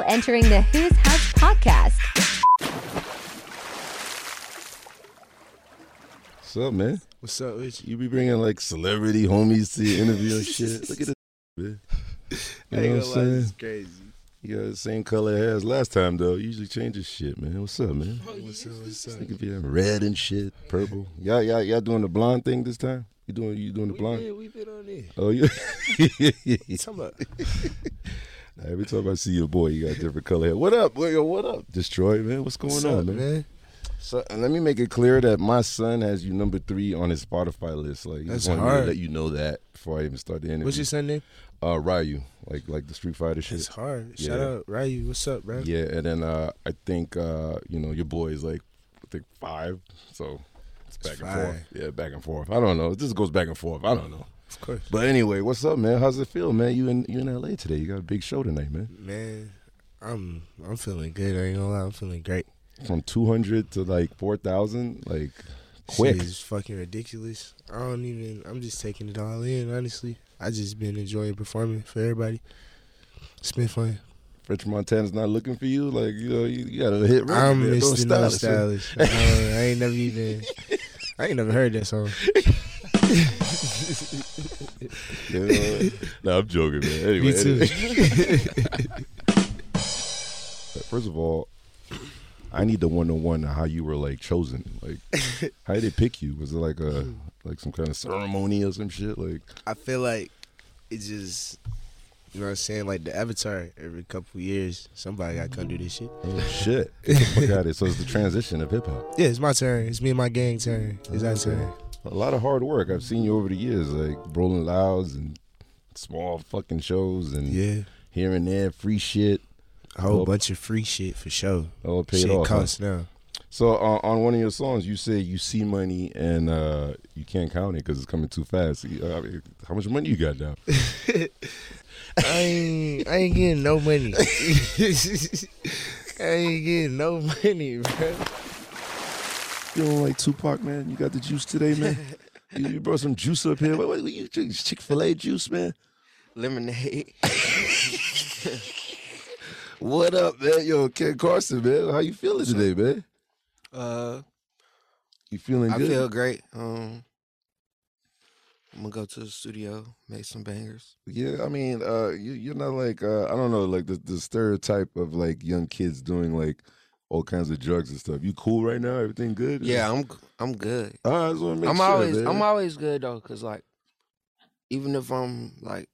Now entering the WHOO's House podcast. What's up, man? What's up with you? You be bringing like celebrity homies to your interview and shit. Look at this, man. You know what I'm saying? this is crazy. You got the same color hair as last time, though. Usually changes shit, man. What's up, man? Oh, what's up? What's up? Nigga be having red and shit, purple. Y'all, y'all, y'all doing the blonde thing this time? You doing, you doing the We blonde? been, we been on there. Oh, yeah. You talking about? Every time I see your boy, you got different color hair. What up, boy? Yo, what up? Destroy, man. What's going What's on, up, man? man? So and let me make it clear that my son has you number three on his Spotify list. Like, he That's just wanted me hard. to let you know that before I even start the interview. What's your son name? uh, Ryu, like like the Street Fighter shit. It's hard. Shout Yeah. out Ryu. What's up, bro? Yeah, and then uh, I think uh, you know your boy is like I think five, so it's back It's and fine. forth. Yeah, back and forth. I don't know. It just goes back and forth. I don't know. Of course. But anyway, what's up, man? How's it feel, man? You in you in LA today? You got a big show tonight, man. Man, I'm I'm feeling good. I ain't gonna lie. I'm feeling great. From two hundred to like four thousand, like quick. Shit is fucking ridiculous. I don't even. I'm just taking it all in. Honestly, I just been enjoying performing for everybody. It's been fun. French Montana's not looking for you. Like you know, you, you got to hit. record, I'm Mr. style No. I, I ain't never even. I ain't never heard that song. You know? no, I'm joking, man. Anyway, Me too. anyway. First of all, I need the one on one how you were like chosen. Like, how did they pick you? Was it like a like some kind of ceremony or some shit? Like, I feel like it just, you know what I'm saying? Like the Avatar, every couple years, somebody got to come do this shit. oh shit, Get the fuck out it. So it's the transition of hip hop. Yeah, it's my turn. It's me and my gang turn. It's our Okay. turn. A lot of hard work. I've seen you over the years, like Rolling Louds and small fucking shows and Yeah. here and there, free shit. A whole Well- bunch of free shit for sure. All paid shit off. huh? now. So uh, on one of your songs, you say you see money and uh, you can't count it because it's coming too fast. Uh, I mean, how much money you got now? I ain't, I ain't getting no money. I ain't getting no money, bro. You don't like Tupac, man? You got the juice today, man. you, you brought some juice up here. What, what, what you drink? Chick Fil A juice, man. Lemonade. What up, man? Yo, Ken Carson, man. How you feeling today, man? Uh, You feeling I good? I feel great. Um, I'm gonna go to the studio, make some bangers. Yeah, I mean, uh, you, you're not like uh, I don't know, like the, the stereotype of like young kids doing like all kinds of drugs and stuff. You cool right now? Everything good? Yeah, I'm I'm good. All right, I just want to make I'm sure, always man. I'm always good though, cause like even if I'm like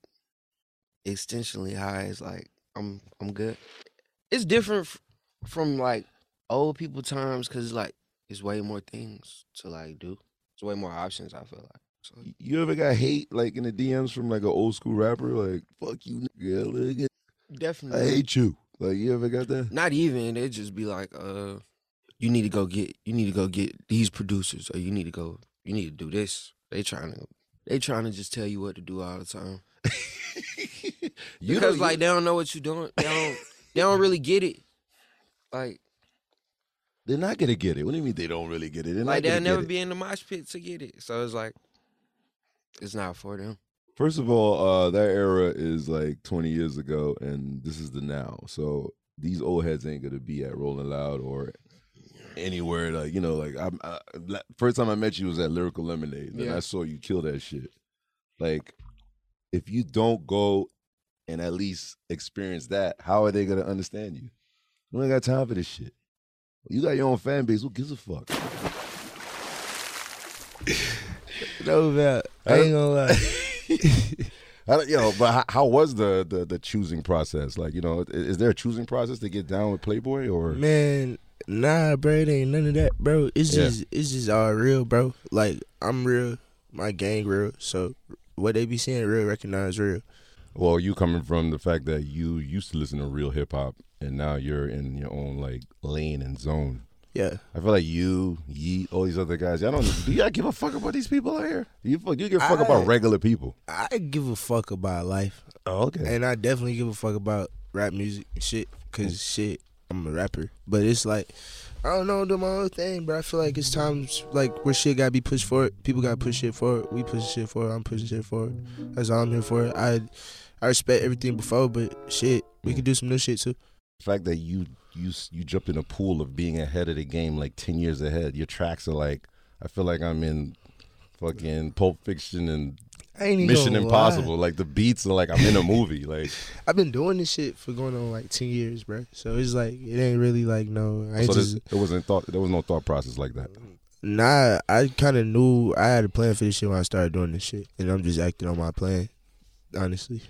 extensionally high, it's like I'm I'm good. It's different f- from like old people times, cause like it's way more things to like do. It's way more options. I feel like. So, You ever got hate like in the DMs from like an old school rapper? Like, fuck you, nigga. Look at, definitely. I hate you. Like, you ever got that? Not even. It just be like, uh, you need to go get, you need to go get these producers, or you need to go, you need to do this. They trying to, they trying to just tell you what to do all the time. you because like they don't know what you're doing. They don't, they don't really get it. Like, they're not gonna get it. What do you mean they don't really get it? They're like they'll never be in the mosh pit to get it. So it's like, it's not for them. First of all, uh, that era is like 20 years ago, and this is the now. So these old heads ain't gonna be at Rolling Loud or anywhere. Like you know, like I'm, I, first time I met you was at Lyrical Lemonade, and Yeah. I saw you kill that shit. Like, if you don't go and at least experience that, how are they gonna understand you? You ain't got time for this shit. You got your own fan base. Who gives a fuck? No doubt. I ain't gonna lie. I don't- Yo, but how, how was the, the the choosing process? Like, you know, i- is there a choosing process to get down with Playboi or? Man, nah, bro, it ain't none of that, bro. It's Yeah. just it's just all real, bro. Like I'm real, my gang real. So what they be saying real, recognize real. Well, you coming from the fact that you used to listen to real hip hop, and now you're in your own like lane and zone. Yeah. I feel like you, Yeat, all these other guys. Y'all don't. Do y'all give a fuck about these people out here? You fuck? You give a fuck I- about regular people? I give a fuck about life. Oh, okay. And I definitely give a fuck about rap music and shit. Cause mm. shit, I'm a rapper. But it's like I don't know, do my own thing, but I feel like it's times like where shit gotta be pushed forward. People gotta push shit forward. We pushing shit forward. I'm pushing shit forward. That's all I'm here for. I I respect everything before, but shit, we can do some new shit too. The fact that you you you jumped in a pool of being ahead of the game like ten years ahead. Your tracks are like I feel like I'm in fucking Pulp Fiction and ain't Mission Impossible. lie. Like the beats are like I'm in a movie. Like I've been doing this shit for going on like ten years, bro. So it's like it ain't really like no. I so just this, it wasn't thought. There was no thought process like that. nah. I kind of knew I had a plan for this shit when I started doing this shit, and I'm just acting on my plan. Honestly,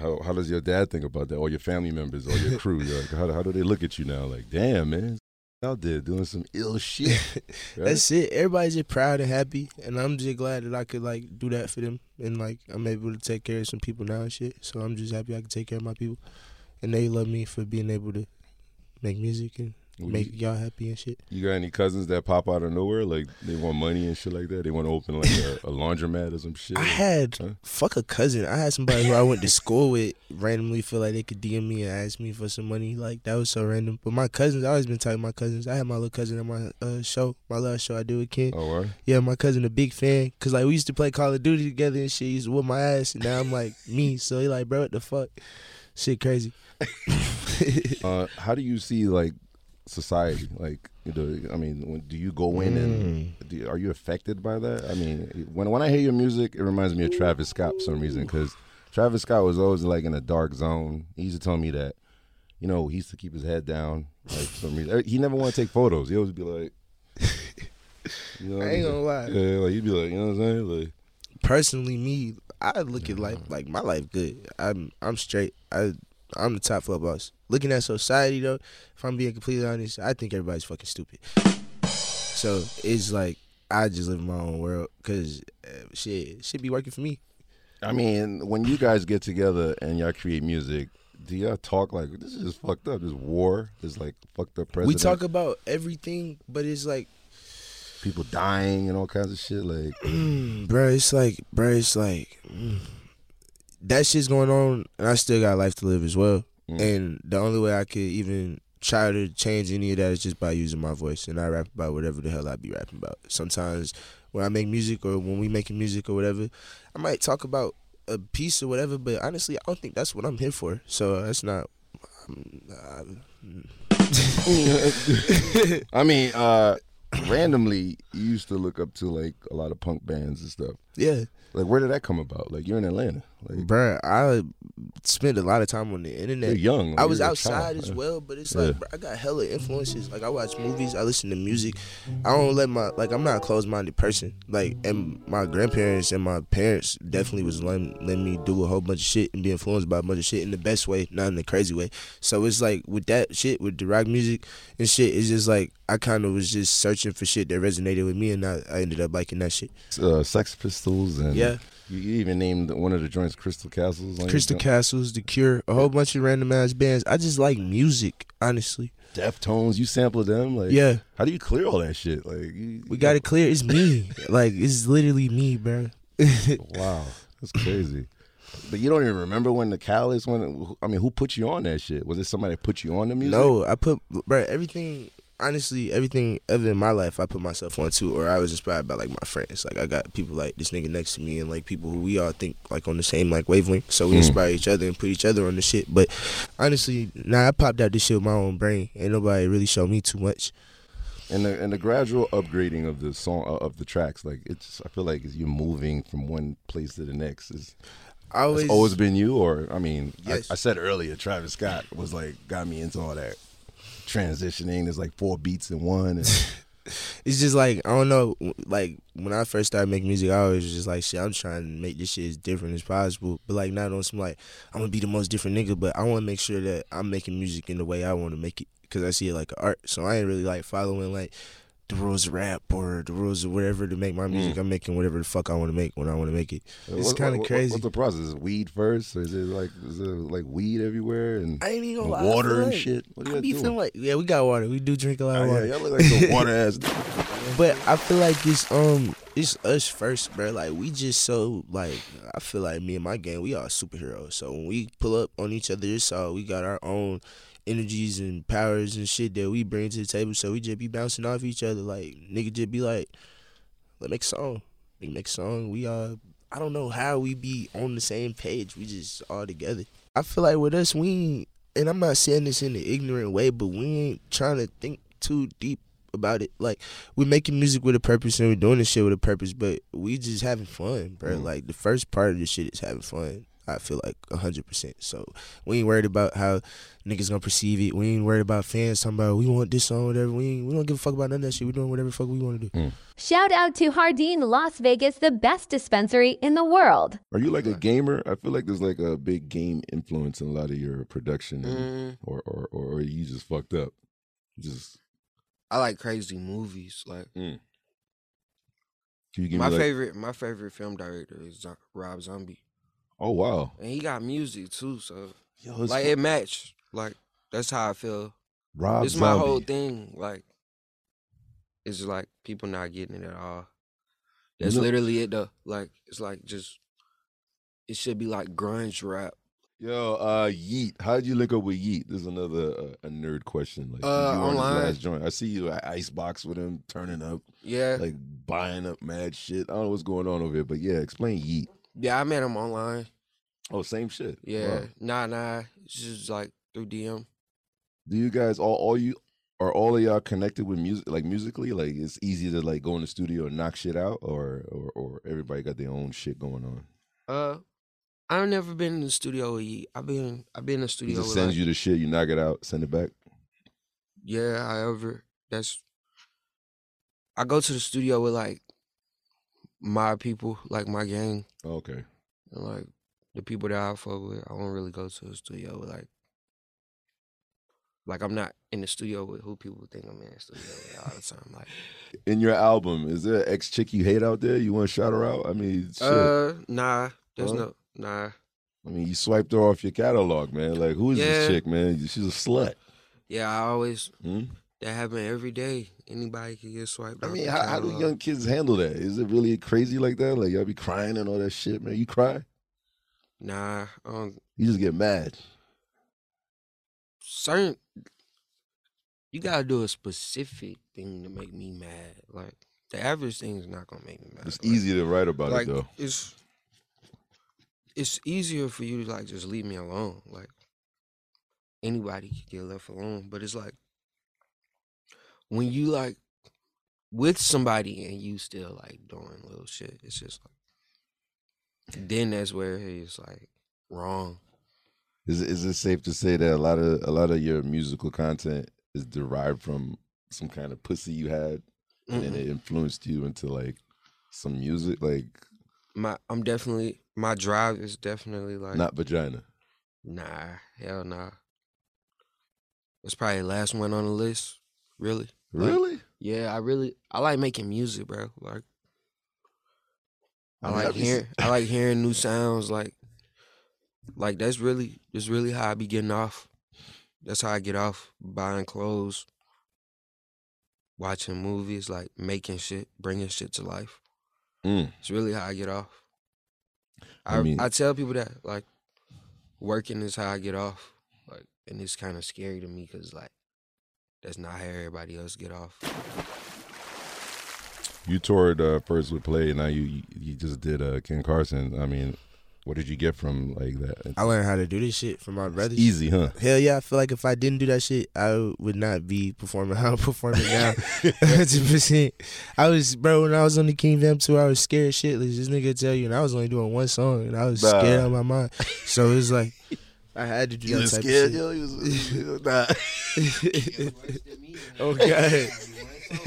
How how does your dad think about that, or your family members, or your crew? Like, how how do they look at you now? Like, damn, man, out there doing some ill shit. right? that's it. Everybody's just proud and happy, and I'm just glad that I could like do that for them, and like I'm able to take care of some people now and shit. So I'm just happy I can take care of my people, and they love me for being able to make music and make y'all happy and shit. You got any cousins that pop out of nowhere? Like they want money and shit like that. They want to open like a, a laundromat or some shit. I had Huh? fuck a cousin. I had somebody who I went to school with randomly feel like they could DM me and ask me for some money. Like that was so random. But my cousins, I always been talking to my cousins. I had my little cousin at my uh, show, my last show I do with Ken. Oh, what? Yeah, my cousin a big fan. Cause like we used to play Call of Duty together and shit. He used to whoop my ass, and now I'm like me. So he like, bro, what the fuck? Shit crazy. Uh, how do you see like society? Like, you know, I mean, when, do you go in and hmm. do, are you affected by that? I mean, when when I hear your music, it reminds me of Travis Scott for some reason because Travis Scott was always like in a dark zone. He used to tell me that, you know, he used to keep his head down. Like for some reason, he never want to take photos. He always be like, you know, what I ain't I'm gonna lie. saying? Yeah, like he'd be like, you know what I'm saying? Like, Personally, me, I look at life like my life good. I'm I'm straight. I I'm the top floor boss. Looking at society though, if I'm being completely honest, I think everybody's fucking stupid. So it's like I just live in my own world because uh, shit should be working for me. I mean, when you guys get together and y'all create music, do y'all talk like this is just fucked up? This war, this like fucked up president. We talk about everything, but it's like, people dying and all kinds of shit. Like, bro, it's like, bro, it's like mm, that shit's going on, and I still got life to live as well. Mm. And the only way I could even try to change any of that is just by using my voice, and I rap about whatever the hell I be rapping about. Sometimes when I make music or when we making music or whatever, I might talk about a piece or whatever, but honestly, I don't think that's what I'm here for. So that's not. Um, uh, I mean, uh randomly, you used to look up to like a lot of punk bands and stuff. Yeah, Like, where did that come about? Like, you're in Atlanta. Like, bruh, I spent a lot of time on the you're internet. young. I was you're outside child. as well, but it's Yeah. like bro, I got hella influences. Like I watch movies, I listen to music. I don't let my like I'm not a closed minded person. Like and my grandparents and my parents definitely was letting, letting me do a whole bunch of shit and be influenced by a bunch of shit in the best way, not in the crazy way. So it's like with that shit, with the rock music and shit, it's just like I kind of was just searching for shit that resonated with me, and I, I ended up liking that shit. Uh, Sex Pistols and Yeah. You, even named one of the joints Crystal Castles. on Crystal. Castles, The Cure, a whole bunch of random ass bands. I just like music, honestly. Deftones. You sampled them. Like, Yeah. How do you clear all that shit? Like, you, We got it clear. It's me. like it's literally me, bro. Wow, that's crazy. But you don't even remember when the Callus when I mean, who put you on that shit? Was it somebody that put you on the music? no, I put bro everything. Honestly, everything other in my life, I put myself on too, or I was inspired by like my friends. Like I got people like this nigga next to me, and like people who we all think like on the same like wavelength. So we Mm. inspire each other and put each other on the shit. But honestly, nah, I popped out this shit with my own brain. Ain't nobody really showed me too much. And the and the gradual upgrading of the song uh, of the tracks, like it's I feel like you're moving from one place to the next. Is always, it's always been you, or I mean, I- I, said earlier, Travis Scott was like got me into all that transitioning. There's like four beats in one, and it's just like I don't know. Like when I first started making music, I was just like, shit, I'm trying to make this shit as different as possible. But like not on some like I'm gonna be the most different nigga, but I want to make sure that I'm making music in the way I want to make it because I see it like art. So I ain't really like following like the rules of rap or the rules of whatever to make my music. I'm making whatever the fuck I want to make when I want to make it. It's kind of what- crazy. What's the process? Is it weed first, or is it like is it like weed everywhere and, I ain't even and water and shit? What are you be doing? feeling like yeah, we got water. We do drink a lot Oh, of yeah, water. y'all look like some water ass. But I feel like it's um it's us first, bro. Like we just so like I feel like me and my gang, we are superheroes. So when we pull up on each other, it's all we got our own energies and powers and shit that we bring to the table. So we just be bouncing off each other. Like nigga just be like, let's make a song. Nigga make a song. We uh I don't know how we be on the same page. We just all together. I feel like with us, we and I'm not saying this in an ignorant way, but we ain't trying to think too deep about it. Like we're making music with a purpose and we're doing this shit with a purpose, but we just having fun, bro. Mm. Like the first part of the shit is having fun. I feel like hundred percent. So we ain't worried about how niggas gonna perceive it. We ain't worried about fans talking about we want this song, whatever. We ain't, we don't give a fuck about none of that shit. We doing whatever the fuck we want to do. Shout out to Hardin Las Vegas, the best dispensary in the world. Are you like a gamer? I feel like there's like a big game influence in a lot of your production, and, Mm, or, or or or you just fucked up. Just I like crazy movies. Like can you give my me like? favorite, my favorite film director is Rob Zombie, Oh wow, and he got music too. So Yo, like it matched. Like that's how I feel. Rob it's my whole thing. Like it's just like people not getting it at all. That's know- literally it though. Like it's like just it should be like grunge rap. Yo, uh, Yeat. How did you link up with Yeat? This is another uh, a nerd question. Like, Uh, you online. last joint. I see you at Icebox with him, turning up, Yeah, like buying up mad shit. I don't know what's going on over here, but yeah, explain Yeat. Yeah. I met him online. Oh, same shit. Yeah, Wow. nah, nah. It's just like through DM. Do you guys all all you are all of y'all connected with music like musically? Like it's easy to like go in the studio and knock shit out, or or or everybody got their own shit going on. Uh, I've never been in the studio with Yeat. I've been I've been in the He studio just with sends like, you the shit, you knock it out, send it back. yeah. I However, that's I go to the studio with like my people, like my gang, Okay. and like the people that I fuck with. I don't really go to the studio with like like I'm not in the studio with who people think I'm in the studio with all the time. Like In your album, is there an ex chick you hate out there? You want to shout her out? I mean, shit. uh, nah, there's Huh? no nah. I mean, you swiped her off your catalog, man. Like, who is Yeah. this chick, man? She's a slut. Yeah, I always Hmm? That happen every day. Anybody can get swiped. I mean, how, how do young kids handle that? Is it really crazy like that? Like, y'all be crying and all that shit, man. You cry? Nah, um, You just get mad. certain you gotta do a specific thing to make me mad. Like the average thing is not gonna make me mad. It's Like- easy to write about like it, though. it's it's easier for you to like just leave me alone. Like anybody can get left alone, but it's like when you like with somebody and you still like doing little shit. It's just like then that's where it's like wrong. Is it, is it safe to say that a lot of a lot of your musical content is derived from some kind of pussy you had, and Mm-mm. it influenced you into like some music, like My I'm definitely my drive is definitely like not vagina? nah, hell nah. It's probably the last one on the list. Really? Like, Really? Yeah, I really I like making music, bro. Like I, I mean, like hearing I like hearing new sounds. Like like that's really that's really how I be getting off. That's how I get off buying clothes, watching movies, like making shit, bringing shit to life. Mm. It's really how I get off. I I I, tell people that like working is how I get off. Like, and it's kind of scary to me because like that's not how everybody else get off. You toured uh, first with Play, and now you you- you just did uh, Ken Carson. I mean, what did you get from like that? I learned how to do this shit from my It's brothers. easy, huh? Hell yeah, I feel like if I didn't do that shit, I would not be performing how I'm performing now. Hundred percent. I was, bro, when I was on the King Vamp tour, I was scared shitless. This nigga tell you, and I was only doing one song, and I was Nah. scared out of my mind. So it was like, I had to do You that was type scared, of yo. You was, you was nah. shit. oh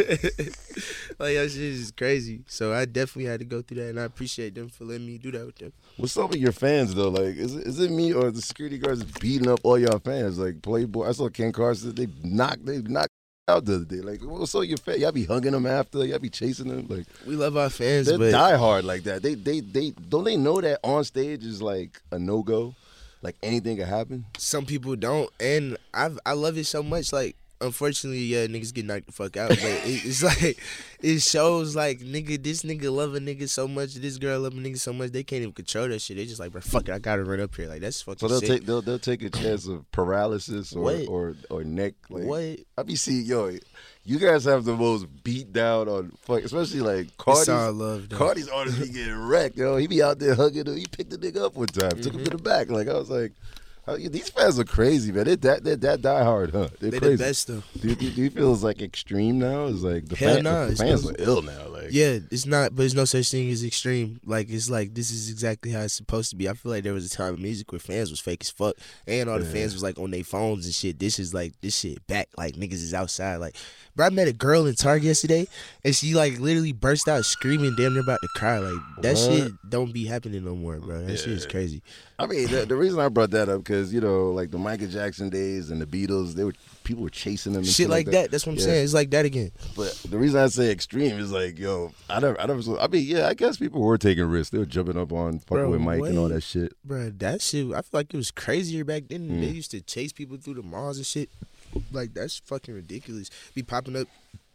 like that shit is crazy. So I definitely had to go through that, and I appreciate them for letting me do that with them. What's up with your fans though? Like, is it, is it me or the security guards beating up all y'all fans? Like Playboi, I saw Ken Carson. They knocked, they knocked out the other day. Like, what's up your fans? Y'all be hugging them after. Y'all be chasing them. Like, We love our fans, they die hard like that. They, they, they don't they know that on stage is like a no go. Like anything can happen. some people don't, and I I love it so much. Like, unfortunately, yeah, niggas get knocked the fuck out, but it, it's like it shows like nigga, this nigga love a nigga so much, this girl love a nigga so much, they can't even control that shit. They just like, bro, fuck it, I gotta run up here. Like that's fucking So they'll sick. take they'll they'll take a chance of paralysis or What? or or neck. Like, what? I be seeing yo, you guys have the most beat down on fuck, especially like Carti's. Love, though. Carti's artist be getting wrecked, yo. He be out there hugging him. He picked the nigga up one time, took him to the back. Like I was like, Uh, these fans are crazy, man. They that they that die hard, huh? They're They crazy. the best though. Do, you- do, you feel it's like extreme now? It's like the, Hell fan, nah, the fans no- are ill now. Like Yeah, it's not, but there's no such thing as extreme. Like it's like this is exactly how it's supposed to be. I feel like there was a time in music where fans was fake as fuck, and all the Yeah. fans was like on their phones and shit. This is like this shit back. Like niggas is outside. Like, bro, I met a girl in Target yesterday, and she like literally burst out screaming, damn near about to cry. Like that What? shit don't be happening no more, bro. That shit is crazy. I mean, the, the reason I brought that up because you know, like the Michael Jackson days and the Beatles, they were people were chasing them. And Shit like that. That's what I'm Yeah. saying. It's like that again. But the reason I say extreme is like, yo, I never, I never. I mean, yeah, I guess people were taking risks. They were jumping up on fucking with Mike and all that shit. Bro, that shit, I feel like it was crazier back then. Mm. They used to chase people through the malls and shit. Like, that's fucking ridiculous. Be popping up,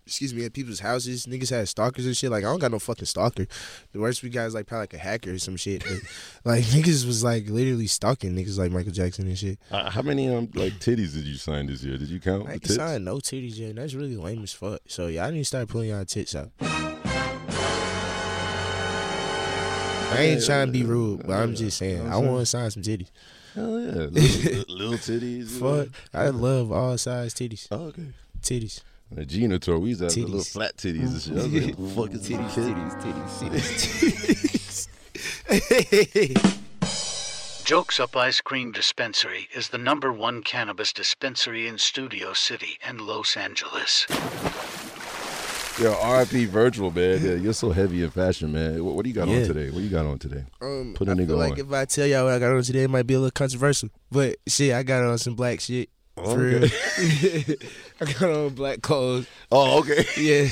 excuse me, at people's houses. Niggas had stalkers and shit. Like, I don't got no fucking stalker. The worst we got is like probably like a hacker or some shit. But, like, niggas was like literally stalking niggas like Michael Jackson and shit. Uh, how many um like titties did you sign this year? Did you count I the ain't tits? signed no titties yet. and That's really lame as fuck. So, yeah, I need to start pulling y'all tits out. I ain't trying to be rude, but I'm just saying, I want to sign some titties. Hell yeah, little, little titties. Fuck, I love all size titties. Oh, okay. Titties. The Gina tour, we used to have the little flat titties and shit. I was like, fucking titties, titties, titties, see titties. Jokes Up Ice Cream Dispensary is the number one cannabis dispensary in Studio City and Los Angeles. Yo, RIP Virgil man. Yeah, you're so heavy in fashion, man. What, what do you got on today? What you got on today? Um, Put a I nigga feel like on. if I tell y'all what I got on today, it might be a little controversial. But shit, I got on some black shit. Oh, For okay. real. I got on black clothes. Oh, okay. Yeah.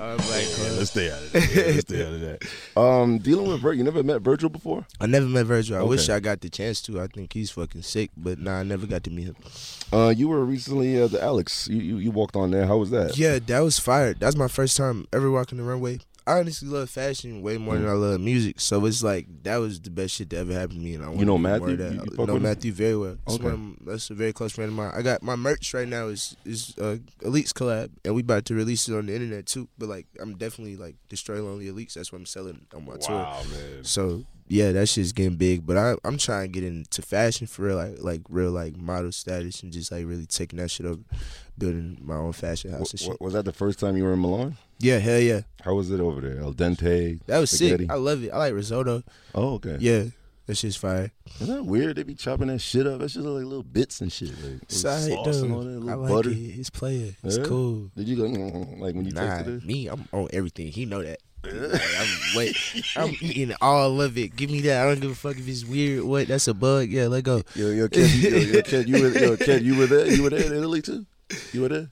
All black Yeah, clothes. let's stay out of that. Yeah, let's stay out of that. Um, dealing with Virgil. You never met Virgil before? I never met Virgil. I wish I got the chance to. I think he's fucking sick, but nah, I never got to meet him. Uh, you were recently uh, the Alyx. You, you you walked on there. How was that? Yeah, that was fire. That's my first time ever walking the runway. I honestly love fashion way more than I love music. So it's like that was the best shit that ever happened to me. And I You know wanna do more Matthew? that. You- you know with him? Matthew very well. That's, Okay. of that's a very close friend of mine. I got my merch right now is is uh, Elites collab, and we about to release it on the internet too. But like I'm definitely like destroy lonely Elites. That's what I'm selling on my tour. man. So yeah, that shit's getting big. But I I'm trying to get into fashion for real, like like real like model status and just like really taking that shit over, building my own fashion house and shit. was that the first time you were in Milan? Yeah, hell yeah. How was it over there? Al dente. That was spaghetti? sick. I love it. I like risotto. Oh, okay. Yeah, that shit's fire. Isn't that weird? They be chopping that shit up. That's just like little bits and shit. Like It's little alright sauce though. and all that, I little like butter. it. It's player. It's Yeah? cool. Did you go like when you Nah, tasted it? me, I'm on everything. He know that. Like, I'm, wait, I'm eating all of it. Give me that. I don't give a fuck if it's weird. What? That's a bug. Yeah, let go. Yo, yo, kid, you, yo, yo, kid, you were, yo, kid, you were there. You were there in Italy too. You were there.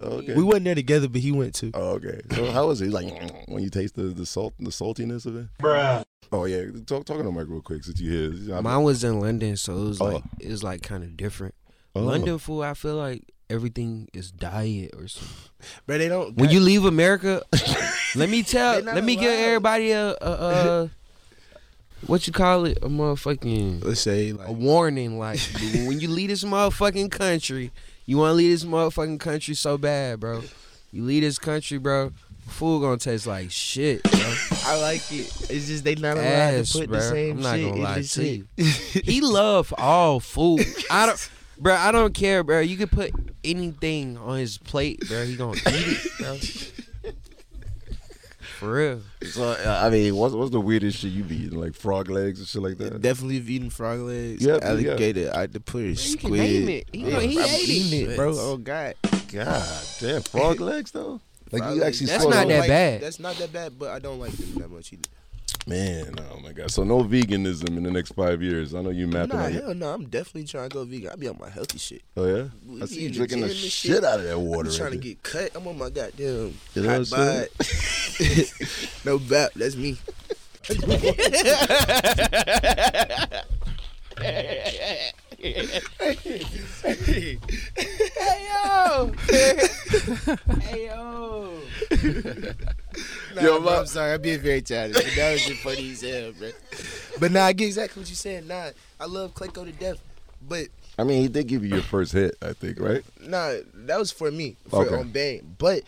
Oh, okay. We wasn't there together, but he went to. Oh, okay. So how was it? Like when you taste the, the salt, the saltiness of it. Bruh. Oh yeah. Talk talking to Mike real quick since you here. Mine was in London, so it was Oh. like it was like kind of different. Oh. London food, I feel like everything is diet or something. But they don't. When you leave America, let me tell, let me give everybody a, a, a what you call it, a motherfucking let's say a warning. Like when you leave this motherfucking country, you want to leave this motherfucking country so bad, bro. You leave this country, bro. Food gonna taste like shit, bro. I like it. It's just they not allowed Ass, to put bro. the same I'm not shit gonna in lie the to you. he love all food. I don't, bro. I don't care, bro. You can put anything on his plate, bro. He gonna eat it, bro. For real. So uh, I mean, what's what's the weirdest shit you be eating? Like frog legs and shit like that. Definitely have eaten frog legs, Yeah, yeah. alligator, octopus, You can squid. name it. You know, he I'm ate eating it. it, bro. Oh god, God damn, frog legs though. Like Frog you actually That's not that like- bad. That's not that bad, but I don't like them that much either. Man, oh my god. So no veganism in the next five years. I know you mapping Nah, out. Hell no. I'm definitely trying to go vegan. I be on my healthy shit. oh yeah. We I see you drinking the shit, shit. out of that water. I'm trying to get cut. I'm on my goddamn You know hot bod. no bap. That's me. hey yo, hey yo. Nah, Yo, bro, I'm sorry. I'm being very childish. But that was just funny as hell, bro. But nah, I get exactly what you're saying. Nah, I love Clayco to death, but I mean, he did give you your first hit, I think, right? Nah, that was for me for Okay. on Bang. But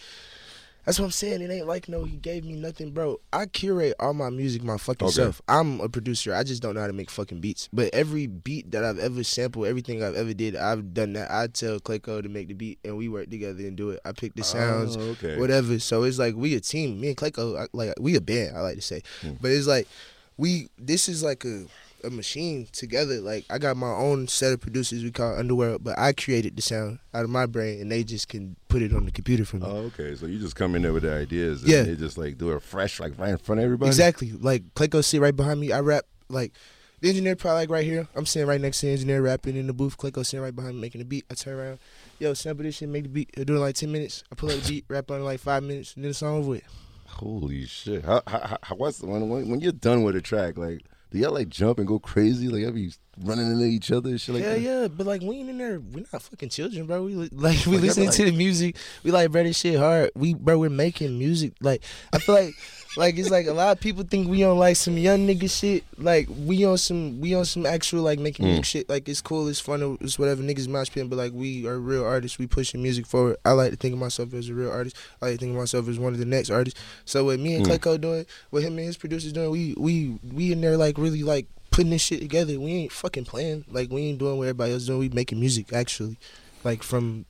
That's what I'm saying. It ain't like no, he gave me nothing, bro. I curate all my music my fucking Okay. self. I'm a producer. I just don't know how to make fucking beats. But every beat that I've ever sampled, everything I've ever did, I've done that. I tell Clayco to make the beat, and we work together and do it. I pick the sounds, Oh, okay. whatever. So it's like we a team. Me and Clayco, like we a band. I like to say, Hmm. but it's like we. This is like a a machine together. Like I got my own set of producers we call Underworld, but I created the sound out of my brain, and they just can put it on the computer for me. Oh, okay. So you just come in there with the ideas, and Yeah. they just like do it fresh, like right in front of everybody. Exactly. Like Clayco sit right behind me. I rap like the engineer probably like right here. I'm sitting right next to the engineer rapping in the booth. Clayco sitting right behind me making the beat. I turn around, yo, sample this shit, make the beat. He'll do it like ten minutes. I pull up the beat, rap on it like five minutes, and then it's over with. Holy shit! How, how, how what's when, when when you're done with a track, like do y'all like jump and go crazy, like y'all be running into each other and shit like yeah, that? yeah, but like we ain't in there. We're not fucking children, bro. We like we Like, listening but, to the music. We like bro, this shit hard. We bro, we're making music. Like I feel like. Like it's like a lot of people think we on like some young nigga shit. Like we on some we on some actual like making Mm. music shit. Like it's cool, it's fun, it's whatever niggas mosh pit. But like we are real artists. We pushing music forward. I like to think of myself as a real artist. I like to think of myself as one of the next artists. So what me and Mm. Clayco doing, what him and his producers doing, we we we in there like really like putting this shit together. We ain't fucking playing. Like we ain't doing what everybody else doing. We making music actually, like from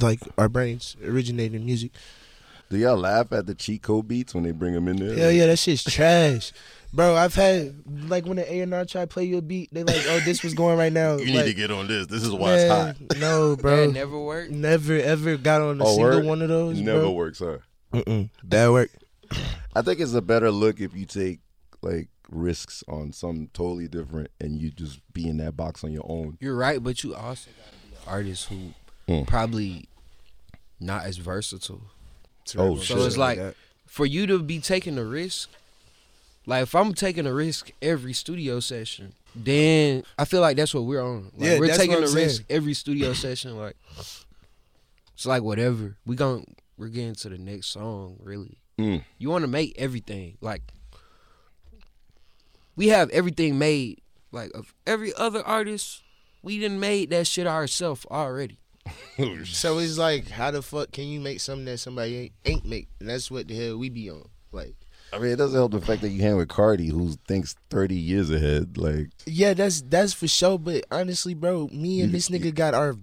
like our brains originating music. Do y'all laugh at the cheat code beats when they bring them in there? Hell yeah, that shit's trash. Bro, I've had like when the A and R try to play you a beat, they like, oh, this was going right now. You need to get on this. This is why it's hot. No, bro, That never worked. never ever got on a Oh, single word? one of those. Never bro. works, huh? Mm-mm. That work. I think it's a better look if you take like risks on some totally different and you just be in that box on your own. You're right, but you also gotta be an artist who Mm. probably not as versatile. Oh, So it's like that. for you to be taking a risk. Like if I'm taking a risk every studio session, then I feel like that's what we're on. Like Yeah, we're that's taking what a I'm risk saying. every studio session. Like it's like whatever. We gon' we're getting to the next song. Really, Mm. you want to make everything like we have everything made. Like of every other artist, we didn't made that shit ourselves already. So it's like, how the fuck can you make something that somebody ain't, ain't make? And that's what the hell we be on. Like, I mean, it doesn't help the fact that you hang with Carti, who thinks thirty years ahead. Like, yeah, that's that's for sure. But honestly, bro, me and this nigga got our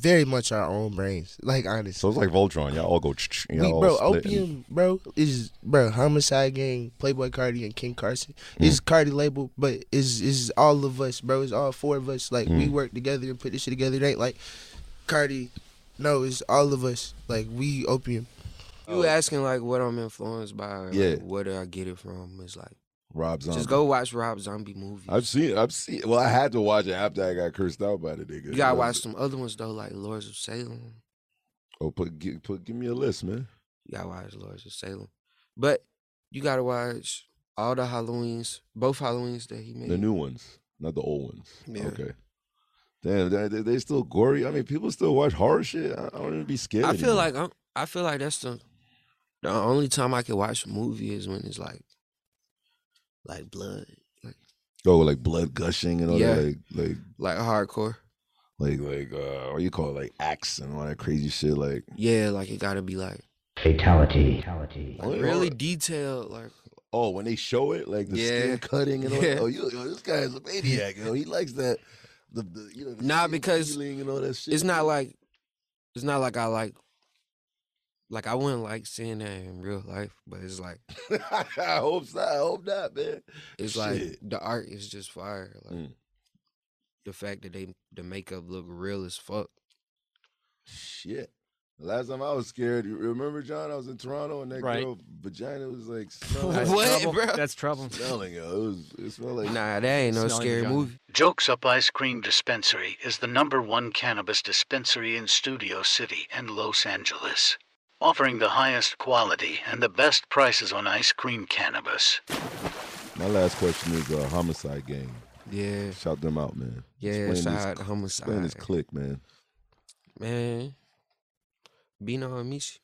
very much our own brains. Like honestly. so it's like Voltron. Y'all all go. and We, y'all bro, all split and- Opium, bro, is bro, Homixide Gang, Playboi Carti, and Ken Carson. Mm. It's Carti label, but it's is all of us, bro. It's all four of us. Like we Mm. work together and put this shit together. It ain't like Carti. No, it's all of us. Like we Opium. You oh. asking like what I'm influenced by? Or, like, Yeah. where do I get it from? It's like Rob Zombie. just go watch Rob Zombie movies. I've seen. I've seen. Well, I had to watch it after I got cursed out by the nigga. you gotta watch some other ones though, like Lords of Salem. Oh, put give, put give me a list, man. You gotta watch Lords of Salem, but you gotta watch all the Halloweens, both Halloweens that he made. The new ones, not the old ones. Yeah. Okay. Damn, they, they, they still gory. I mean, people still watch horror shit. I, I don't even be scared. I feel anymore. like I'm, I feel like that's the the only time I can watch a movie is when it's like like blood, like oh, like blood gushing and all Yeah. that, like like like hardcore. like like uh, what you call it, like axe and all that crazy shit. Like Yeah, like it gotta be like, Fatality. Fatality. like really detailed. Like oh, when they show it, like the Yeah. skin cutting and all. Yeah. that. Oh, you, yo, this guy is a maniac. Yo, he likes that. The, the you know the Nah, because peeling and all that shit. it's not like it's not like I like like I wouldn't like seeing that in real life, but it's like I hope so. I hope not, man. it's like the art is just fire. Like Mm. the fact that they the makeup look real as fuck. Shit. The last time I was scared, you remember John? I was in Toronto and that Right. girl vagina was like smelling. That's What, trouble. bro? That's trouble. Smelling, yo. It was. It smelled like. Nah, that ain't no Smelling scary vagina. movie. Jokes Up Ice Cream Dispensary is the number one cannabis dispensary in Studio City and Los Angeles, offering the highest quality and the best prices on ice cream cannabis. My last question is uh, homicide game. Yeah, Shout them out, man. yeah. Explain Shout this- out to Homixide. Explain this click, man. Man, And Meechie,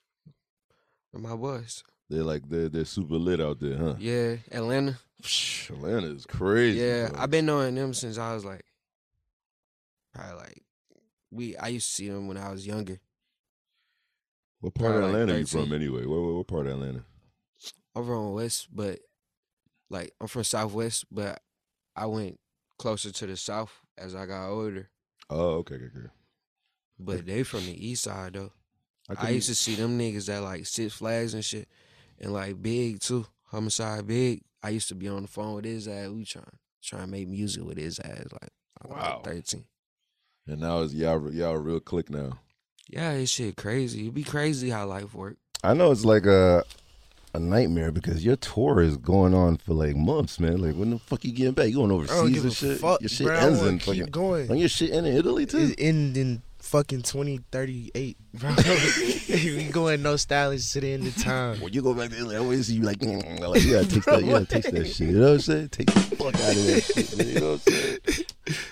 are my boys. They're like they're they're super lit out there, huh? Yeah, Atlanta. Atlanta is crazy. Yeah, bro. I've been knowing them since I was like, probably like, we. I used to see them when I was younger. What part of Probably like Atlanta you from anyway? What, what, what part of Atlanta? Over on West, but like I'm from Southwest, but I went closer to the South as I got older. Oh, okay, okay, okay. But they from the East Side though. I, couldn't- used to see them niggas at like Six Flags and shit, and like Big too, Homicide Big. I used to be on the phone with his ass. We trying trying to make music with his ass. Like I was like Wow. thirteen. And now it's y'all y'all real click now. Yeah, it's shit crazy. It'd be crazy how life work. I know it's like a a nightmare because your tour is going on for like months, man. Like when the fuck you getting back? You going I don't overseas and shit? fuck, your shit bro. Ends in keep fucking. going. Don't your shit end in Italy too? It end in fucking 2038, bro. we going no stylist to the end of time. When you go back to Italy, I always see you like, mm, like you gotta taste that, you gotta taste that shit. You know what I'm saying? Take the fuck out of that shit, man. You know what I'm saying?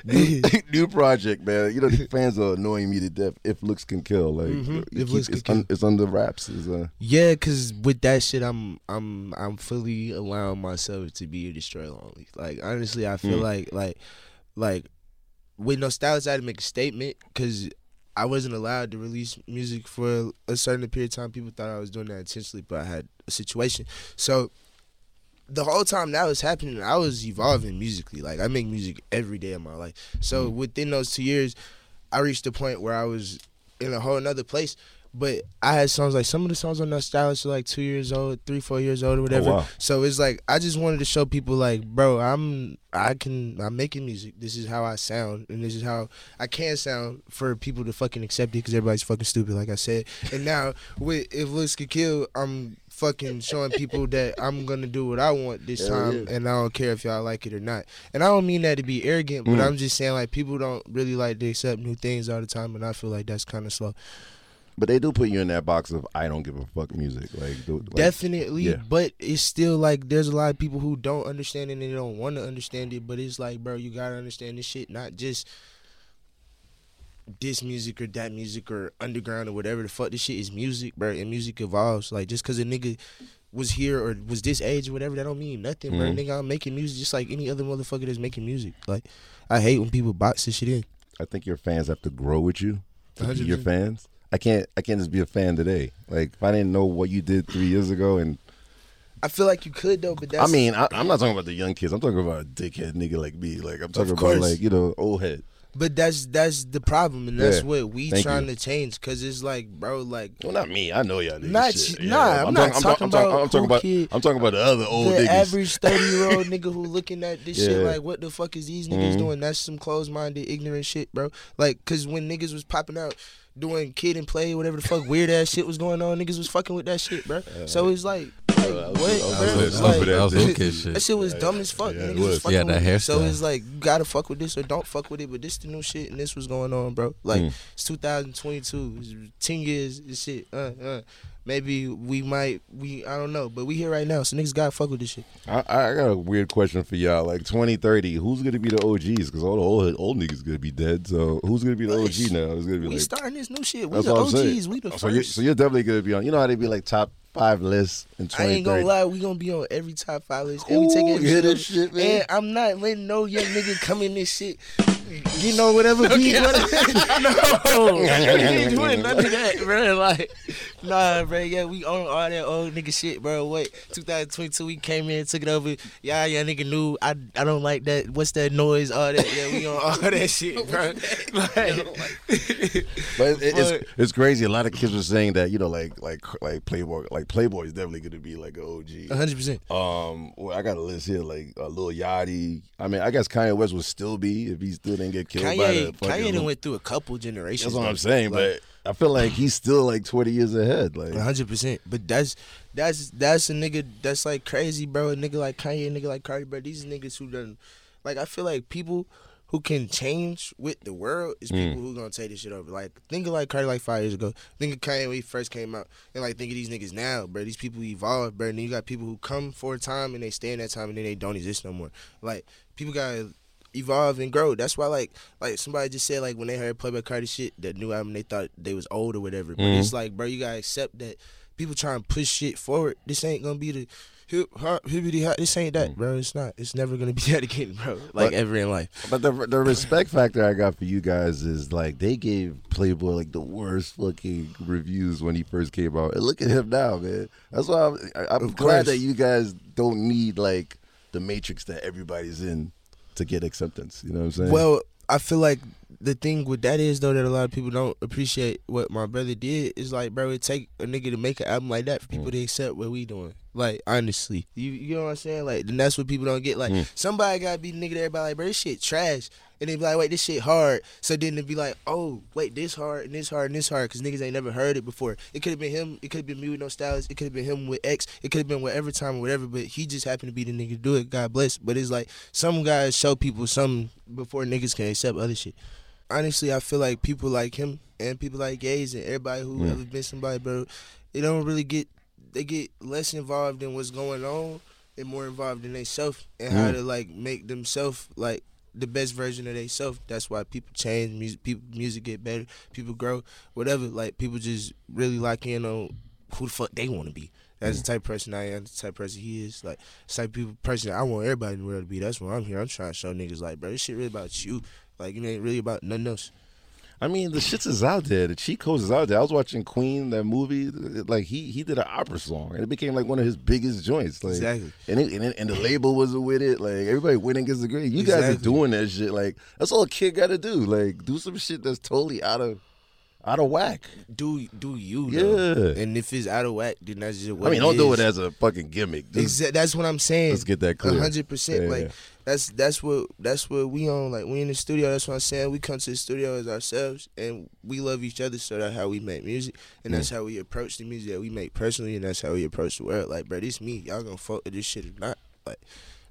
New, new project, man. You know the fans are annoying me to death. If looks can kill, like Mhm. you If keep- Looks Can it's, un, it's under wraps. It's, uh, Yeah, cause with that shit, I'm I'm I'm fully allowing myself to be a destroyer lonely. Like honestly, I feel Mm. like like like with no stylist, I had to make a statement because I wasn't allowed to release music for a certain period of time. People thought I was doing that intentionally, but I had a situation. So the whole time that was happening, I was evolving musically. Like I make music every day of my life. So mm. within those two years, I reached a point where I was in a whole another place. But I had songs like some of the songs on that stylist are like two years old, three, four years old, or whatever. Oh, wow. So it's like I just wanted to show people like, bro, I'm I can I'm making music. This is how I sound, and this is how I can sound for people to fucking accept it because everybody's fucking stupid, like I said. And now with if looks could kill, I'm fucking showing people that I'm gonna do what I want this Hell time, yeah. and I don't care if y'all like it or not. And I don't mean that to be arrogant, but Mm. I'm just saying like people don't really like to accept new things all the time, and I feel like that's kind of slow. But they do put you in that box of I don't give a fuck music. Like, do- like Definitely, yeah. but it's still like there's a lot of people who don't understand it and they don't want to understand it. But it's like, bro, you gotta understand this shit, not just this music or that music or underground or whatever the fuck. This shit is music, bro, and music evolves. Like just cause a nigga was here or was this age or whatever, that don't mean nothing, bro. Mhm. Nigga, I'm making music just like any other motherfucker that's making music. Like I hate when people box this shit in. I think your fans have to grow with you. To be your 100%. fans. I can't. I can't just be a fan today. Like if I didn't know what you did three years ago, and I feel like you could though, but that's I mean, I, I'm not talking about the young kids. I'm talking about a dickhead nigga like me. Like I'm talking about like you know old head. But that's that's the problem, and that's Yeah. what we Thank trying you. to change. Cause it's like, bro, like Well, not me. I know y'all niggas. Not shit. you- nah, I'm not talking- talking I'm about I'm talking about. kid- I'm talking about the other old the niggas. average thirty year old nigga who looking at this shit like, what the fuck is these niggas Mhm. doing? That's some closed minded, ignorant shit, bro. Like, cause when niggas was popping out doing Kid 'n Play, whatever the fuck weird ass shit was going on, niggas was fucking with that shit, bro. so it's like, like what, I was bro? with- It's I was like- with that shit. okay shit. that shit was dumb as fuck. Yeah, it Niggas was. Yeah, that. So it's like you gotta fuck with this or don't fuck with it. But this the new shit and this was going on, bro. Like Mm. it's 2022. It's ten years. This shit. Uh, uh. Maybe we might. We I don't know. But we here right now. So niggas gotta fuck with this shit. I, I got a weird question for y'all. Like 2030, who's gonna be the OGs? Because all the old old niggas gonna be dead. So who's gonna be the OG now? It's gonna be We like. starting this new shit. We the OGs. We the so first. you're, so you're definitely gonna be on. You know how they be like top five lists in I ain't gonna lie, we gonna be on every top five list. And we Ooh, taking every shit, man? And I'm not letting no young nigga come in this shit. You know whatever beat. no, we ain't doing none of that, bro. Like, nah, bro. Yeah, we own all that old nigga shit, bro. Wait, 2022, we came in, took it over. Yeah, yeah, nigga knew. I, I don't like that. What's that noise? All that. Yeah, we on all that shit, bro. Like, But it, it- it's it's crazy. A lot of kids were saying that you know like like like Playboi like Playboi is definitely gonna be like an OG. 100. percent Um, well, I got a list here like uh, Lil Yachty. I mean, I guess Kanye West would still be if he's still didn't get killed by Kanye, the fucking. Kanye done went through a couple generations. that's what I'm saying, Like, but I feel like he's still like 20 years ahead. Like, One hundred percent. But that's that's that's a nigga that's like crazy, bro. A nigga like Kanye, a nigga like Carti, bro. These niggas who done like I feel like people who can change with the world is mm. people who gonna take this shit over. Like think of like Carti like five years ago. Think of Kanye when he first came out, and like think of these niggas now, bro. These people evolve, bro. And then you got people who come for a time and they stay in that time and then they don't exist no more. Like people gotta evolve and grow. That's why like like somebody just said like when they heard Playboi Carti shit, that new album they thought they was old or whatever. But it's mm-hmm. like, bro, you gotta accept that people try and push shit forward. This ain't gonna be the hip hop, hippity hop. This ain't that, mm. bro. It's not. It's never gonna be that again, bro. Like But- ever in life. But the the respect factor I got for you guys is like they gave Playboi like the worst fucking reviews when he first came out, and look at him now, man. That's why I'm, I'm glad that you guys don't need like the matrix that everybody's in to get acceptance. You know what I'm saying? Well, I feel like the thing with that is though that a lot of people don't appreciate what my brother did is like, bro, it take a nigga to make an album like that for people to mm. accept what we doing. Like honestly, you you know what I'm saying? Like, then that's what people don't get. Like, mm. somebody gotta be the nigga that everybody like, bro, this shit trash, and they be like, wait, this shit hard. So then they be like, oh, wait, this hard and this hard and this hard because niggas ain't never heard it before. It could have been him. It could have been me with no stylist. It could have been him with X. It could have been whatever time or whatever. But he just happened to be the nigga to do it. God bless. But it's like some guys show people some before niggas can accept other shit honestly, I feel like people like him and people like Gaze and everybody who Yeah. ever been somebody, bro, they don't really get they get less involved in what's going on and more involved in themselves and how to like make themselves like the best version of themselves. That's why people change, music people music get better, people grow, whatever. Like people just really lock in on who the fuck they want to be. That's the mm. type of person I am. The type of person he is. Like, the type of people, person I want everybody in the world to be. That's why I'm here. I'm trying to show niggas like, bro, this shit really about you. Like, it ain't really about nothing else. I mean, the shits is out there. The cheat codes is out there. I was watching Queen, that movie. Like he he did an opera song, and it became like one of his biggest joints. Like, Exactly. And it, and, it, and the label was with it. Like everybody winning gets a grade. You guys are doing that shit. Like that's all a kid got to do. Like do some shit that's totally out of out of whack. Do do you? Though. Yeah. And if it's out of whack, then that's just what I mean, don't do it as a fucking gimmick. Just, Exa- that's what I'm saying. let's get that clear. A hundred percent. Like yeah. That's that's what that's what we on. Like we in the studio. That's what I'm saying. We come to the studio as ourselves, and we love each other. So that's how we make music, and that's how we approach the music that we make personally, and that's how we approach the world. Like, bro, this me. Y'all gonna fuck with this shit or not? Like,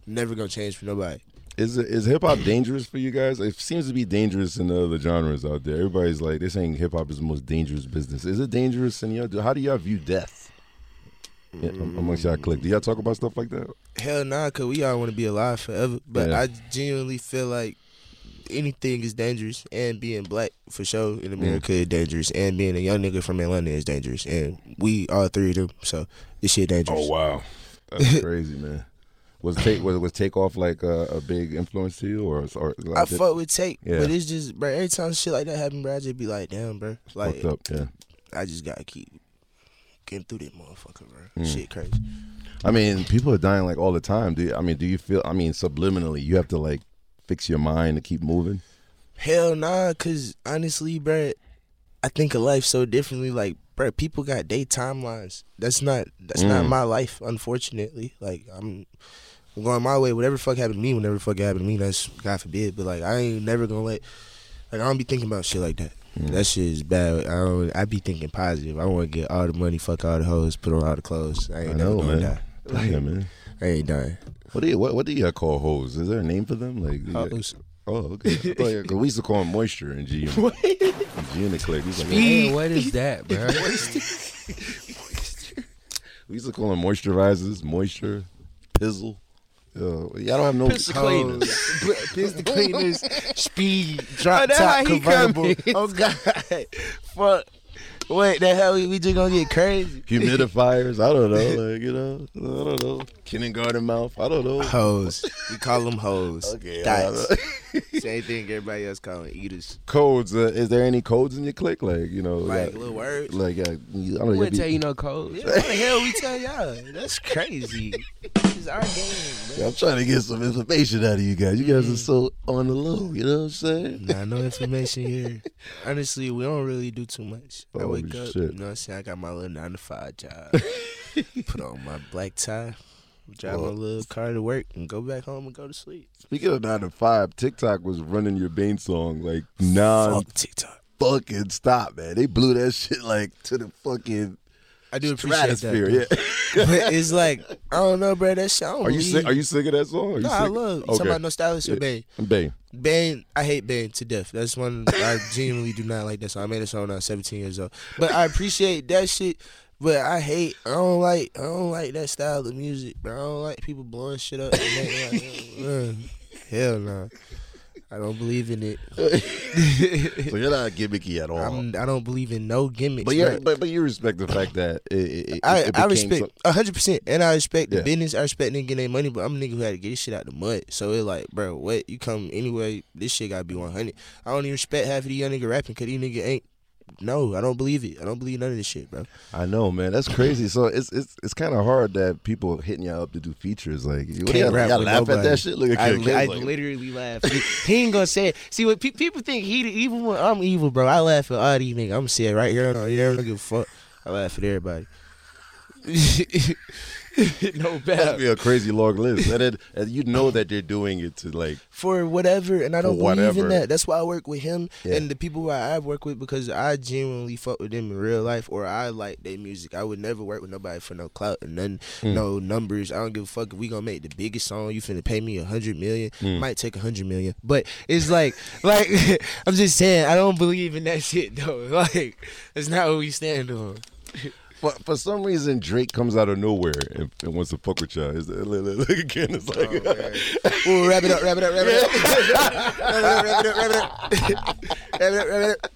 never gonna change for nobody. Is it, is hip hop dangerous for you guys? It seems to be dangerous in the other genres out there. Everybody's like they're saying hip hop is the most dangerous business. Is it dangerous? And how do y'all view death? Yeah, amongst y'all clique, do y'all talk about stuff like that? Hell nah, cause we all want to be alive forever. But Yeah. I genuinely feel like anything is dangerous, and being black for sure in America is dangerous, and being a young nigga from Atlanta is dangerous, and we all three of them. So this shit dangerous. Oh wow, that's crazy, man. Was take was was Takeoff like a, a big influence to you, or or like I did- fuck with Take, Yeah. but it's just, bro. Every time shit like that happen, bro, I just be like, damn, bro. Like, fucked up? Yeah. I just gotta keep getting through that motherfucker, bro. Mm. Shit crazy. I mean, people are dying like all the time. Do you, I mean, do you feel? I mean, subliminally, you have to like fix your mind to keep moving. Hell nah, cause honestly, bruh, I think of life so differently. Like, bruh, people got day timelines. That's not that's not Mm. my life, unfortunately. Like I'm I'm going my way. Whatever fuck happened to me, whenever fuck happened to me, that's God forbid. But like I ain't never gonna let like I don't be thinking about shit like that. Mm. That shit is bad. I don't I be thinking positive. I wanna get all the money, fuck all the hoes, put on all the clothes. I ain't I never know, gonna man. die. Yeah, man. I ain't dying. What do you what, what do you call hoes? Is there a name for them? Like. Hoes. oh, okay. I thought you- 'cause we used to call them moisture in G. G in the clique. We used to, what is that, bro? Moisture. we used to call them moisturizers, moisture, pizzle. Uh, y'all don't have no Pistol cleaners. Hoes. Pistol cleaners, speed, drop Oh, that's top convertible. Oh god, fuck. Wait, the hell? We, we just gonna get crazy? humidifiers. I don't know. Like you know, I don't know. Kindergarten mouth. I don't know. Hoes. We call them hoes. Okay, Dots. Same thing everybody else calling eaters. codes. Uh, is there any codes in your clique? Like you know, Like like, little words. like uh, I don't I know. wouldn't tell you no codes. Yeah, what the hell we tell y'all? That's crazy. It's our game, I'm trying to get some information out of you guys. You guys are so on the low. You know what I'm saying? Nah, no information here. Honestly, we don't really do too much. I Oh, wake up, shit. you know what I'm saying? I got my little nine to five job. Put on my black tie, drive my Well- little car to work, and go back home and go to sleep. Speaking of nine to five, TikTok was running your Bane song like non Fuck TikTok. fucking stop, man. They blew that shit like to the fucking I do appreciate that. Yeah. but it's like I don't know, bro. That shit. Are you sing, Are you sick of that song? No, I love. You Okay. talking about no stylist or Yeah. Bane? Bane. Bane, I hate Bane to death. That's one I genuinely do not like that song. I made a song when I was 17 years old. But I appreciate that shit. But I hate. I don't like. I don't like that style of music. Bro. I don't like people blowing shit up. And like, uh, hell no. I don't believe in it. so you're not gimmicky at all. I'm, I don't believe in no gimmicks. but yeah, but but you respect the fact that it, it, I, it I respect hundred percent, and I respect the business. I respect nigga getting their money, but I'm a nigga who had to get this shit out the mud. So it like, bro, what you come anyway? This shit gotta be one hundred. I don't even respect half of these young nigga rapping because these nigga ain't. No, I don't believe it. I don't believe none of this shit, bro. I know, man. That's crazy. So it's it's it's kind of hard that people hitting y'all up to do features. Like, what Can't y'all, y'all laugh at that shit? Look at I, Kid I like, literally laugh. He, ain't gonna say it. See what pe- people think he even when I'm evil, bro. I laugh at all these niggas. I'm gonna say it right here on here. I don't give a fuck. I laugh at everybody. no bad be a crazy long list, and, it, and you know that they're doing it to like. for whatever, and I don't believe whatever. in that. That's why I work with him Yeah. and the people who I work with because I genuinely fuck with them in real life, or I like their music. I would never work with nobody for no clout and none, Mm. no numbers. I don't give a fuck if we gonna make the biggest song. You finna pay me a hundred million, Mm. might take a hundred million, but it's like, like I'm just saying, I don't believe in that shit though. Like, it's not what we stand on. For, for some reason, Drake comes out of nowhere and, and wants to fuck with y'all. Is that, look, look, look again, it's like. Oh, Ooh, wrap it up, wrap it up, wrap it up. wrap it up, wrap it up, wrap it up. wrap it up, wrap it up.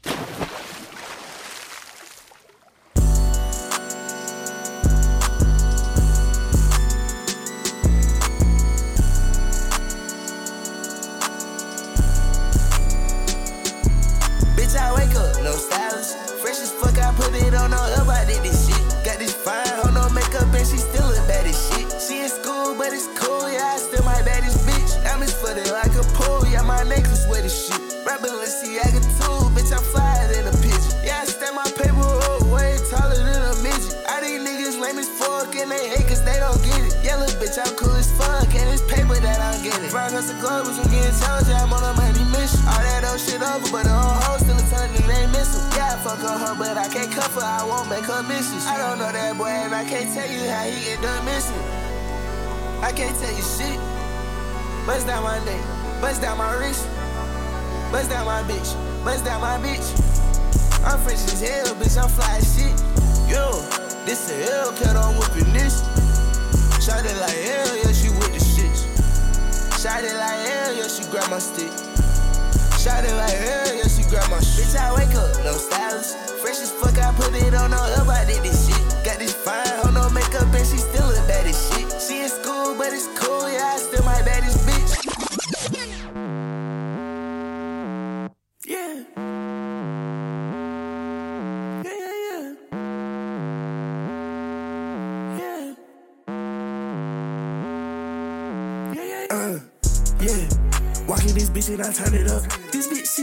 Can't her, I won't make her misses. I don't know that boy, and I can't tell you how he get done missing. I can't tell you shit. Bust down my neck, bust down my wrist, bust down my bitch, bust down my bitch. I'm fresh as hell, bitch, I'm fly as shit. Yo, this a Hellcat, I'm whipping this. Shot it like hell, yeah, she with the shits. Shot it like hell, yeah, she grab my stick. Shot it like hell, yeah, she grab my shit. Bitch, I wake up, no stylist. Fresh as fuck, I put it on, no help, I did this shit. Got this fine, hoe, no makeup, and she still a bad as shit. She in school, but it's cool, yeah, I still my baddest bitch. Yeah. Yeah, yeah, yeah. Yeah. Yeah, yeah, uh, yeah. Walking this bitch and I turn it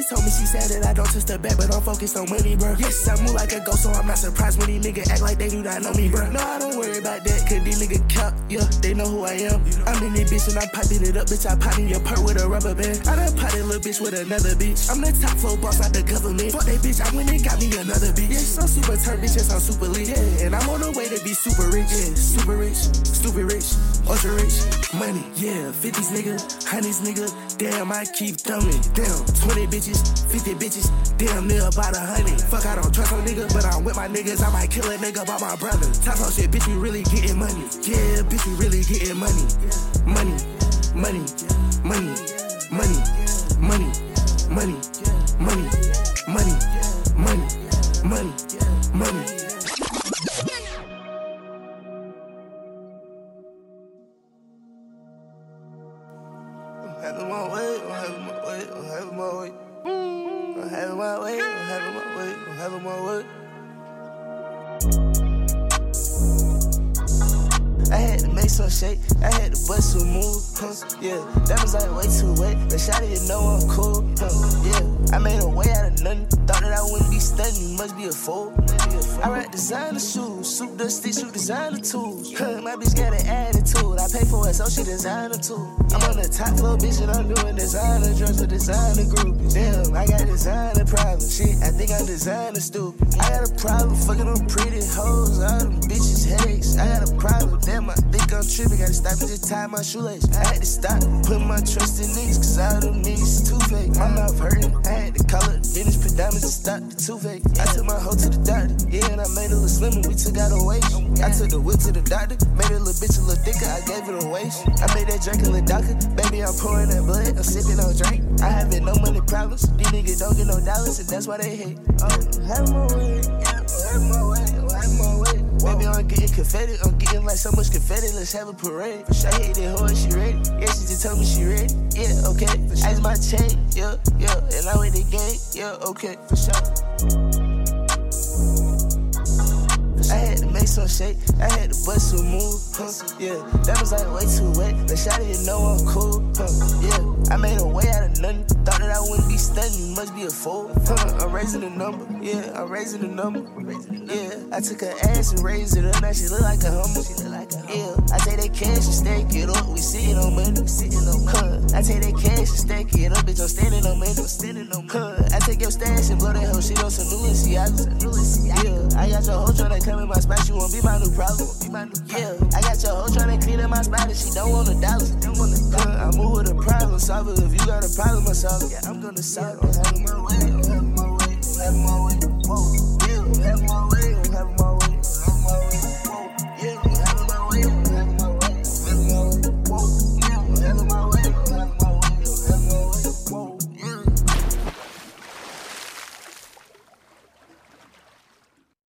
told me she said that I don't touch the back, but I'm focused on money, bro. Yes, I move like a ghost, so I'm not surprised when these niggas act like they do not know me, bro. No, I don't worry about that, cause these niggas count, yeah, they know who I am. I'm in this bitch and I'm piping it up, bitch. I pop in your perk with a rubber band. I done potted little bitch with another bitch. I'm the top floor boss out the government. Fuck that bitch, I went and got me another bitch. I'm super turn, bitch, yes, I'm super lit. Yeah, and I'm on the way to be super rich. Yeah, super rich, stupid rich, ultra rich. Money, yeah, 50s nigga, 100s nigga. Damn, I keep thumbing. Damn, 20 bitches, 50 bitches. Damn, near about a hundred. Fuck, I don't trust no nigga, but I'm with my niggas. I might kill a nigga about my brother. On shit, bitch, we really getting money. Yeah, bitch, we really getting. Money, money, money, money, money, money, money, money, designer tools. Huh, my bitch got an attitude, I pay for it, so she designer too. I'm on the top floor, bitch, and I'm doing designer drugs with designer groupies. Damn, I got designer problems, shit, I think I'm designer stupid. I got a problem fucking them pretty hoes, all them bitches headaches. I got a problem, damn, I think I'm tripping, gotta stop and just tie my shoelace. I had to stop, put my trust in niggas, cause all them niggas too fake. My mouth hurting, I had to call it dentist, put diamonds to stop the toothache. I took my hoe to the doctor, yeah, and I made a little slimmer, we took out a waist. I took the whip to the doctor, made a little bitch a little thicker, I gave it a waist. I made that drink a little darker, baby, I'm pouring that blood, I'm sipping on drink. I having no money problems, these niggas don't get no dollars, and that's why they hate. Oh, have my way, have my way, have my way. Baby, I'm getting confetti, I'm getting like so much confetti, let's have a parade. For sure, hit it hard, she ready. Yeah, she just told me she ready. Yeah, okay. Ice my chain, yeah, yeah. And I with the gang, yeah, okay, for sure. I had to make some shake, I had to bust some move, huh? Yeah, that was like way too wet. But didn't know I'm cool, huh? Yeah, I made a way out of nothing. Thought that I wouldn't be stunning, must be a fool, huh? I'm raising the number, yeah, I'm raising the number. Yeah, I took her ass and raised it up, now she look like a hummer. Yeah, I take that cash and stack it up, we sitting on money, sitting on huh? I take that cash and stack it up, bitch, I'm standing on money, I'm standing on huh? I take your stash and blow that whole shit on some new Balenciagas. Yeah, I got your hoe tryna come in my spot, she won't be my new problem. Yeah, I got your hoe tryna clean up my spot and she don't want a dollar. I move with a problem solver. If you got a problem, I solve it. Yeah, I'm gonna solve it. Have my way, have my way, have my way. Whoa.